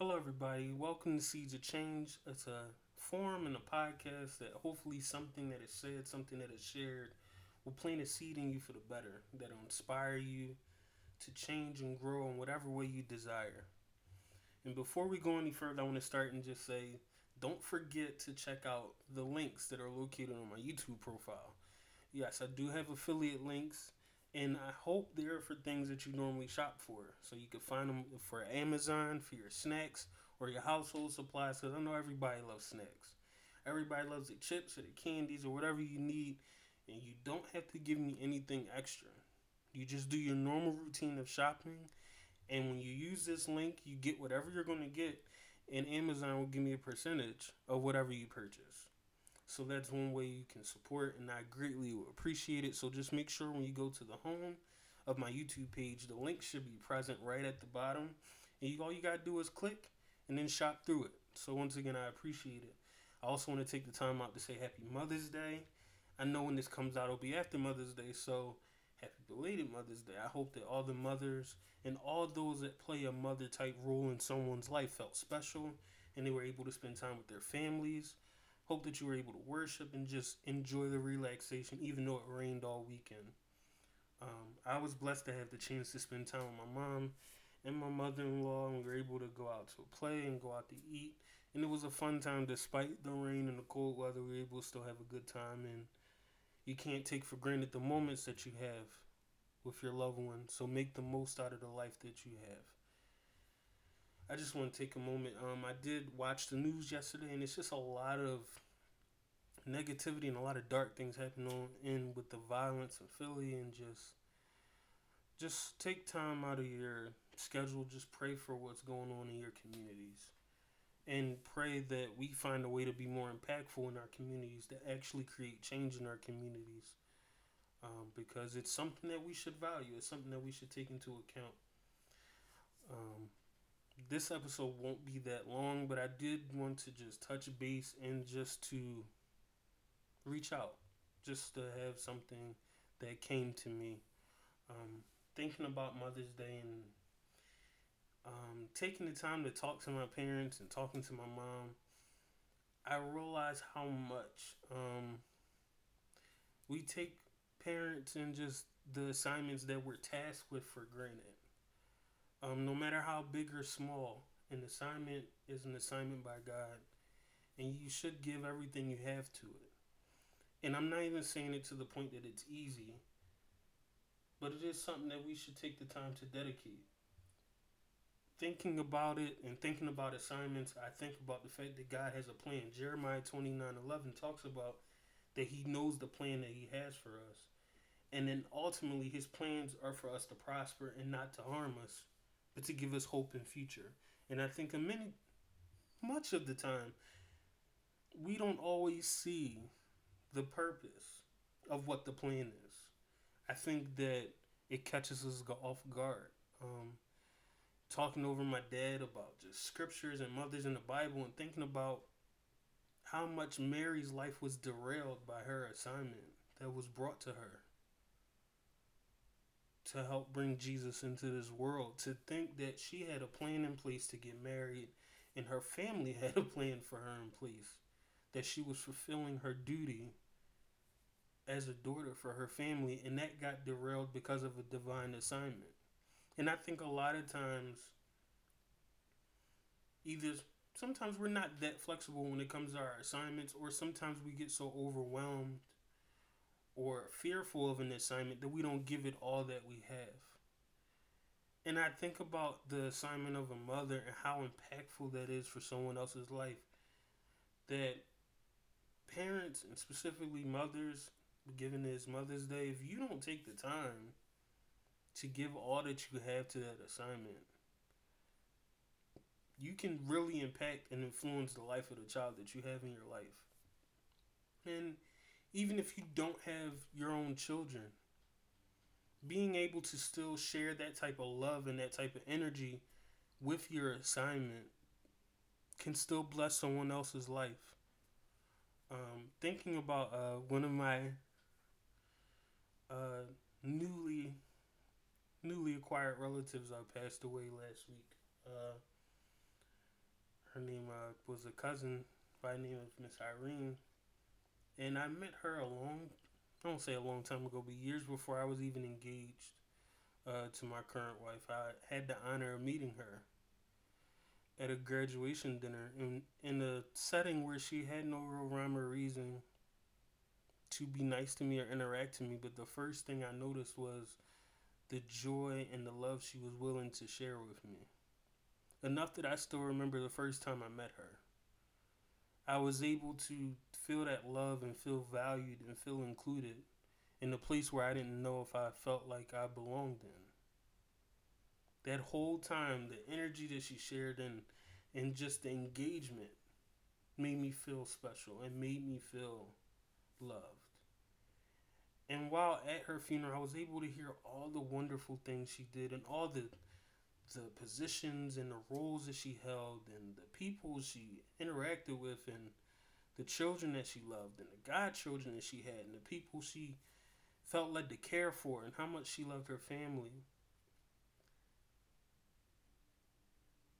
Hello, everybody. Welcome to Seeds of Change. It's a forum and a podcast that hopefully something that is said, something that is shared, will plant a seed in you for the better, that'll inspire you to change and grow in whatever way you desire. And before we go any further, I want to start and just say don't forget to check out the links that are located on my YouTube profile. Yes, I do have affiliate links and I hope they're for things that you normally shop for. So you can find them for Amazon for your snacks or your household supplies. Because I know everybody loves snacks. Everybody loves the chips or the candies or whatever you need, and you don't have to give me anything extra. You just do your normal routine of shopping, and when you use this link, you get whatever you're going to get, and Amazon will give me a percentage of whatever you purchase. So that's one way you can support, and I greatly appreciate it. So just make sure when you go to the home of my YouTube page, the link should be present right at the bottom, and you, all you gotta do is click and then shop through it. So once again, I appreciate it. I also want to take the time out to say Happy Mother's Day. I know when this comes out, it'll be after Mother's Day, so happy belated Mother's Day. I hope that all the mothers and all those that play a mother type role in someone's life felt special and they were able to spend time with their families Hope that you were able to worship and just enjoy the relaxation, even though it rained all weekend. Um, I was blessed to have the chance to spend time with my mom and my mother in law, and we were able to go out to a play and go out to eat. And it was a fun time despite the rain and the cold weather. We were able to still have a good time, and you can't take for granted the moments that you have with your loved one. So make the most out of the life that you have. I just want to take a moment. Um, I did watch the news yesterday, and it's just a lot of negativity and a lot of dark things happening on in with the violence in Philly, and just just take time out of your schedule. Just pray for what's going on in your communities, and pray that we find a way to be more impactful in our communities to actually create change in our communities. Um, because it's something that we should value. It's something that we should take into account. Um, this episode won't be that long, but I did want to just touch base and just to reach out, just to have something that came to me. Um, thinking about Mother's Day and um, taking the time to talk to my parents and talking to my mom, I realized how much um, we take parents and just the assignments that we're tasked with for granted. Um, no matter how big or small, an assignment is an assignment by God, and you should give everything you have to it. And I'm not even saying it to the point that it's easy, but it is something that we should take the time to dedicate. Thinking about it and thinking about assignments, I think about the fact that God has a plan. Jeremiah 29 11 talks about that He knows the plan that He has for us. And then ultimately, His plans are for us to prosper and not to harm us but to give us hope and future. And I think a many, much of the time, we don't always see the purpose of what the plan is. I think that it catches us off guard. Um, talking over my dad about just scriptures and mothers in the Bible and thinking about how much Mary's life was derailed by her assignment that was brought to her to help bring Jesus into this world. To think that she had a plan in place to get married and her family had a plan for her in place. That she was fulfilling her duty as a daughter for her family, and that got derailed because of a divine assignment. And I think a lot of times, either sometimes we're not that flexible when it comes to our assignments, or sometimes we get so overwhelmed or fearful of an assignment that we don't give it all that we have. And I think about the assignment of a mother and how impactful that is for someone else's life. That parents, and specifically mothers, given this Mother's Day, if you don't take the time to give all that you have to that assignment, you can really impact and influence the life of the child that you have in your life. And even if you don't have your own children, being able to still share that type of love and that type of energy with your assignment can still bless someone else's life. Um, thinking about uh, one of my uh, newly newly acquired relatives I passed away last week. Uh, her name uh, was a cousin by the name of Miss Irene, and I met her a long, I don't say a long time ago, but years before I was even engaged uh, to my current wife. I had the honor of meeting her at a graduation dinner in in a setting where she had no real rhyme or reason to be nice to me or interact to me, but the first thing I noticed was the joy and the love she was willing to share with me. Enough that I still remember the first time I met her. I was able to feel that love and feel valued and feel included in a place where I didn't know if I felt like I belonged in. That whole time, the energy that she shared and and just the engagement made me feel special and made me feel loved. And while at her funeral, I was able to hear all the wonderful things she did and all the the positions and the roles that she held and the people she interacted with and the children that she loved and the godchildren that she had and the people she felt led to care for and how much she loved her family.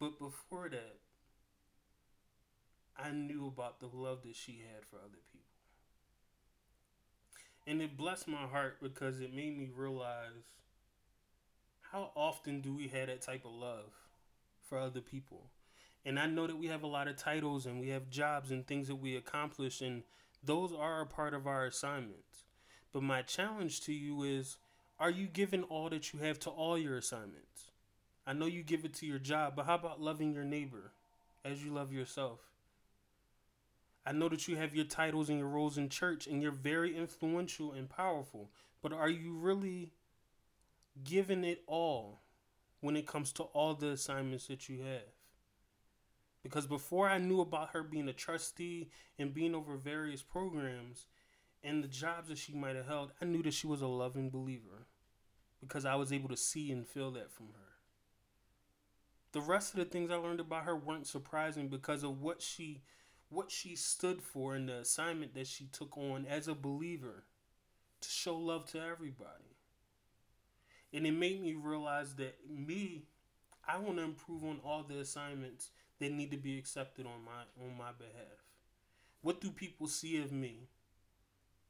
But before that, I knew about the love that she had for other people. And it blessed my heart because it made me realize how often do we have that type of love for other people? And I know that we have a lot of titles and we have jobs and things that we accomplish, and those are a part of our assignments. But my challenge to you is are you giving all that you have to all your assignments? I know you give it to your job, but how about loving your neighbor as you love yourself? I know that you have your titles and your roles in church and you're very influential and powerful, but are you really giving it all when it comes to all the assignments that you have? Because before I knew about her being a trustee and being over various programs, and the jobs that she might have held, I knew that she was a loving believer because I was able to see and feel that from her. The rest of the things I learned about her weren't surprising because of what she what she stood for and the assignment that she took on as a believer to show love to everybody. And it made me realize that me, I want to improve on all the assignments that need to be accepted on my on my behalf. What do people see of me?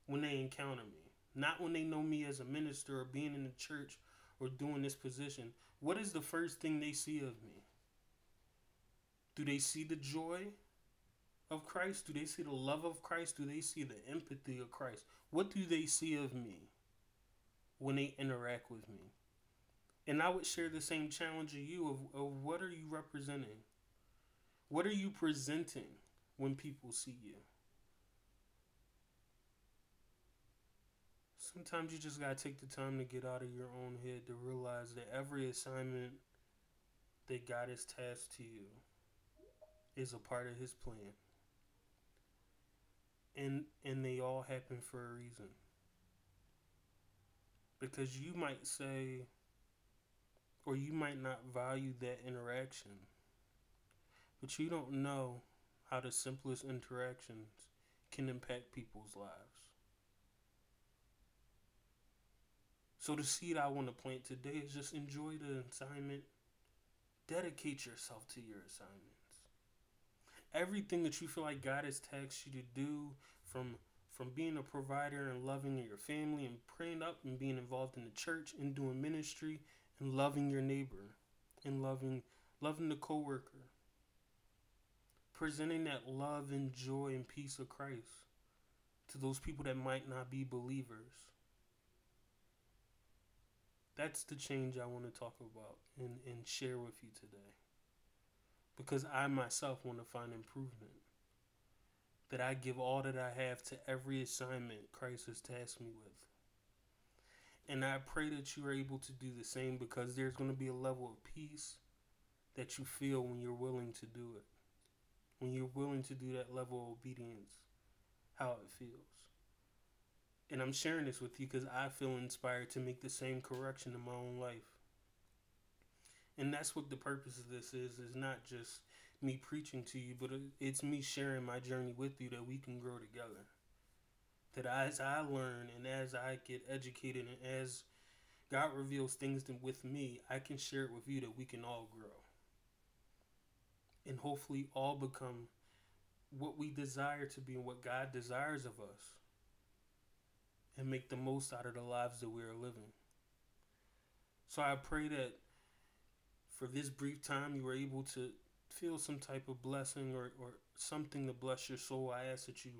when they encounter me, not when they know me as a minister or being in the church or doing this position. What is the first thing they see of me? Do they see the joy of Christ? Do they see the love of Christ? Do they see the empathy of Christ? What do they see of me when they interact with me? And I would share the same challenge of you of, of what are you representing? What are you presenting when people see you? Sometimes you just gotta take the time to get out of your own head to realize that every assignment that God has tasked to you is a part of His plan, and and they all happen for a reason. Because you might say, or you might not value that interaction, but you don't know how the simplest interactions can impact people's lives. So the seed I want to plant today is just enjoy the assignment. Dedicate yourself to your assignments. Everything that you feel like God has tasked you to do from from being a provider and loving your family and praying up and being involved in the church and doing ministry and loving your neighbor and loving loving the coworker. Presenting that love and joy and peace of Christ to those people that might not be believers that's the change I want to talk about and, and share with you today. Because I myself want to find improvement. That I give all that I have to every assignment Christ has tasked me with. And I pray that you are able to do the same because there's going to be a level of peace that you feel when you're willing to do it. When you're willing to do that level of obedience, how it feels and I'm sharing this with you because I feel inspired to make the same correction in my own life. And that's what the purpose of this is is not just me preaching to you, but uh, it's me sharing my journey with you that we can grow together. That as I learn and as I get educated and as God reveals things with me, I can share it with you that we can all grow. And hopefully all become what we desire to be and what God desires of us and make the most out of the lives that we are living. So I pray that for this brief time you were able to feel some type of blessing or, or something to bless your soul. I ask that you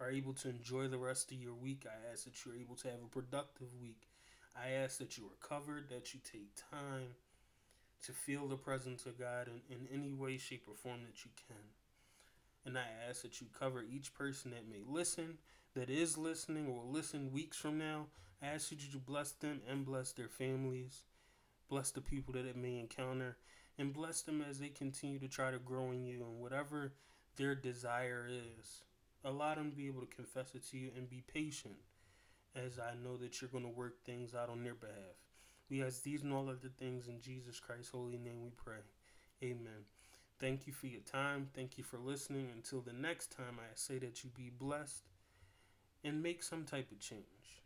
are able to enjoy the rest of your week. I ask that you're able to have a productive week. I ask that you are covered, that you take time to feel the presence of God in, in any way, shape, or form that you can. And I ask that you cover each person that may listen, that is listening, or will listen weeks from now. I ask that you bless them and bless their families. Bless the people that it may encounter. And bless them as they continue to try to grow in you and whatever their desire is. Allow them to be able to confess it to you and be patient as I know that you're going to work things out on their behalf. We ask these and all other things in Jesus Christ's holy name we pray. Amen. Thank you for your time. Thank you for listening. Until the next time, I say that you be blessed and make some type of change.